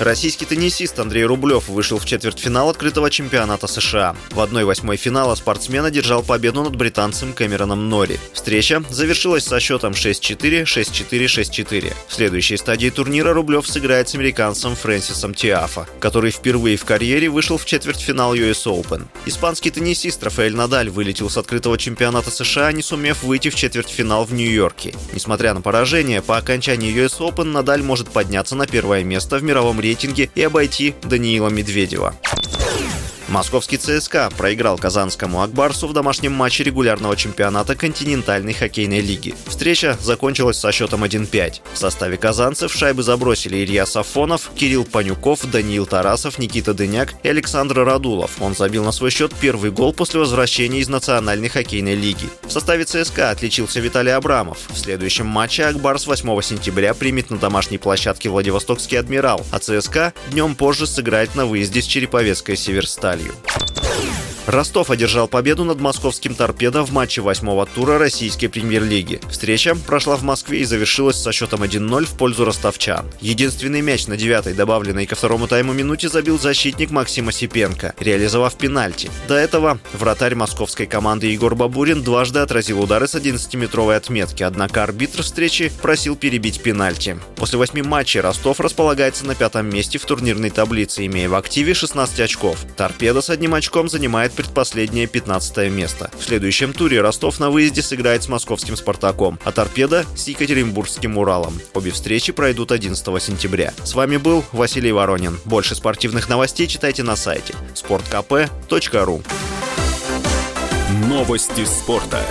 Российский теннисист Андрей Рублев вышел в четвертьфинал открытого чемпионата США. В 1-8 финала спортсмен одержал победу над британцем Кэмероном Нори. Встреча завершилась со счетом 6-4, 6-4, 6-4. В следующей стадии турнира Рублев сыграет с американцем Фрэнсисом Тиафа, который впервые в карьере вышел в четвертьфинал US Open. Испанский теннисист Рафаэль Надаль вылетел с открытого чемпионата США, не сумев выйти в четвертьфинал в Нью-Йорке. Несмотря на поражение, по окончании US Open Надаль может подняться на первое место в мировом рейтинге рейтинге и обойти Даниила Медведева. Московский ЦСКА проиграл казанскому Акбарсу в домашнем матче регулярного чемпионата континентальной хоккейной лиги. Встреча закончилась со счетом 1-5. В составе казанцев шайбы забросили Илья Сафонов, Кирилл Панюков, Даниил Тарасов, Никита Дыняк и Александр Радулов. Он забил на свой счет первый гол после возвращения из Национальной хоккейной лиги. В составе ЦСКА отличился Виталий Абрамов. В следующем матче Акбарс 8 сентября примет на домашней площадке Владивостокский Адмирал, а ЦСКА днем позже сыграет на выезде с Череповецкой Северсталь value. Ростов одержал победу над московским «Торпедо» в матче восьмого тура российской премьер-лиги. Встреча прошла в Москве и завершилась со счетом 1-0 в пользу ростовчан. Единственный мяч на девятой добавленной ко второму тайму минуте забил защитник Максим Осипенко, реализовав пенальти. До этого вратарь московской команды Егор Бабурин дважды отразил удары с 11-метровой отметки, однако арбитр встречи просил перебить пенальти. После восьми матчей Ростов располагается на пятом месте в турнирной таблице, имея в активе 16 очков. «Торпедо» с одним очком занимает предпоследнее 15 место. В следующем туре Ростов на выезде сыграет с московским «Спартаком», а «Торпедо» с Екатеринбургским «Уралом». Обе встречи пройдут 11 сентября. С вами был Василий Воронин. Больше спортивных новостей читайте на сайте sportkp.ru Новости спорта.